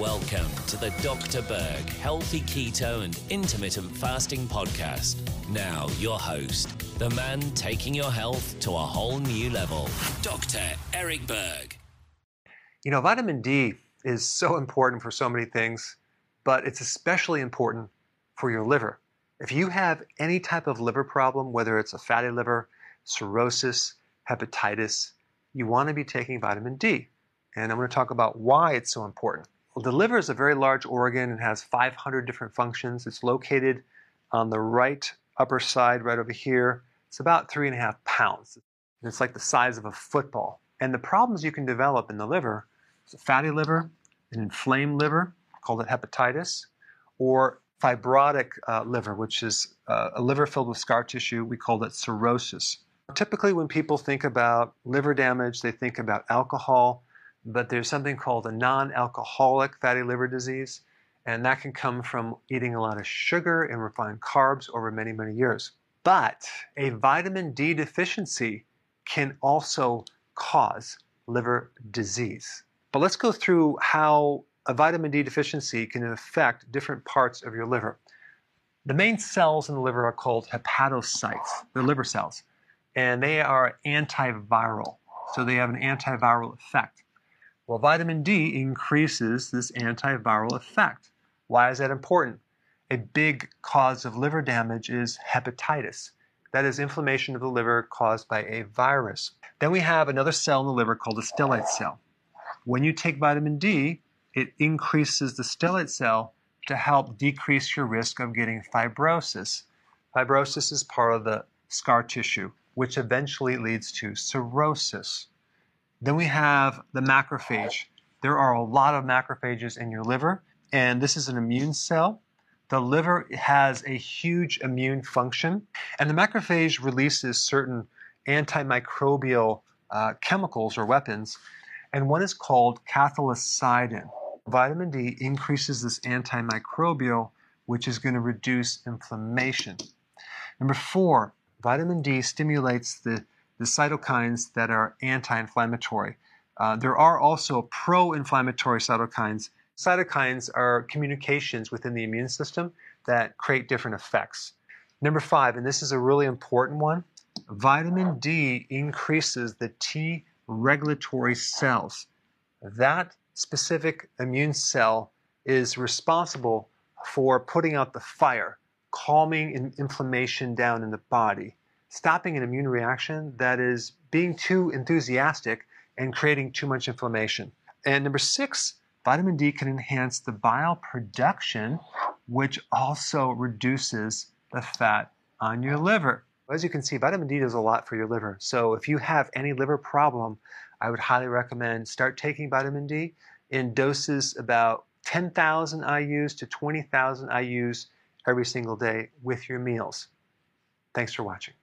Welcome to the Dr. Berg Healthy Keto and Intermittent Fasting Podcast. Now, your host, the man taking your health to a whole new level, Dr. Eric Berg. You know, vitamin D is so important for so many things, but it's especially important for your liver. If you have any type of liver problem, whether it's a fatty liver, cirrhosis, hepatitis, you want to be taking vitamin D. And I'm going to talk about why it's so important. The liver is a very large organ and has 500 different functions. It's located on the right upper side, right over here. It's about three and a half pounds. And it's like the size of a football. And the problems you can develop in the liver is a fatty liver, an inflamed liver, called it hepatitis, or fibrotic uh, liver, which is uh, a liver filled with scar tissue. We call it cirrhosis. Typically, when people think about liver damage, they think about alcohol, but there's something called a non alcoholic fatty liver disease, and that can come from eating a lot of sugar and refined carbs over many, many years. But a vitamin D deficiency can also cause liver disease. But let's go through how a vitamin D deficiency can affect different parts of your liver. The main cells in the liver are called hepatocytes, they're liver cells, and they are antiviral. So they have an antiviral effect. Well, vitamin D increases this antiviral effect. Why is that important? A big cause of liver damage is hepatitis. That is inflammation of the liver caused by a virus. Then we have another cell in the liver called a stellate cell. When you take vitamin D, it increases the stellate cell to help decrease your risk of getting fibrosis. Fibrosis is part of the scar tissue, which eventually leads to cirrhosis. Then we have the macrophage. There are a lot of macrophages in your liver, and this is an immune cell. The liver has a huge immune function, and the macrophage releases certain antimicrobial uh, chemicals or weapons, and one is called cathelicidin. Vitamin D increases this antimicrobial, which is going to reduce inflammation. Number four, vitamin D stimulates the the cytokines that are anti inflammatory. Uh, there are also pro inflammatory cytokines. Cytokines are communications within the immune system that create different effects. Number five, and this is a really important one vitamin D increases the T regulatory cells. That specific immune cell is responsible for putting out the fire, calming inflammation down in the body stopping an immune reaction that is being too enthusiastic and creating too much inflammation. And number six, vitamin D can enhance the bile production, which also reduces the fat on your liver. As you can see, vitamin D does a lot for your liver. So if you have any liver problem, I would highly recommend start taking vitamin D in doses about 10,000 IUs to 20,000 IUs every single day with your meals. Thanks for watching.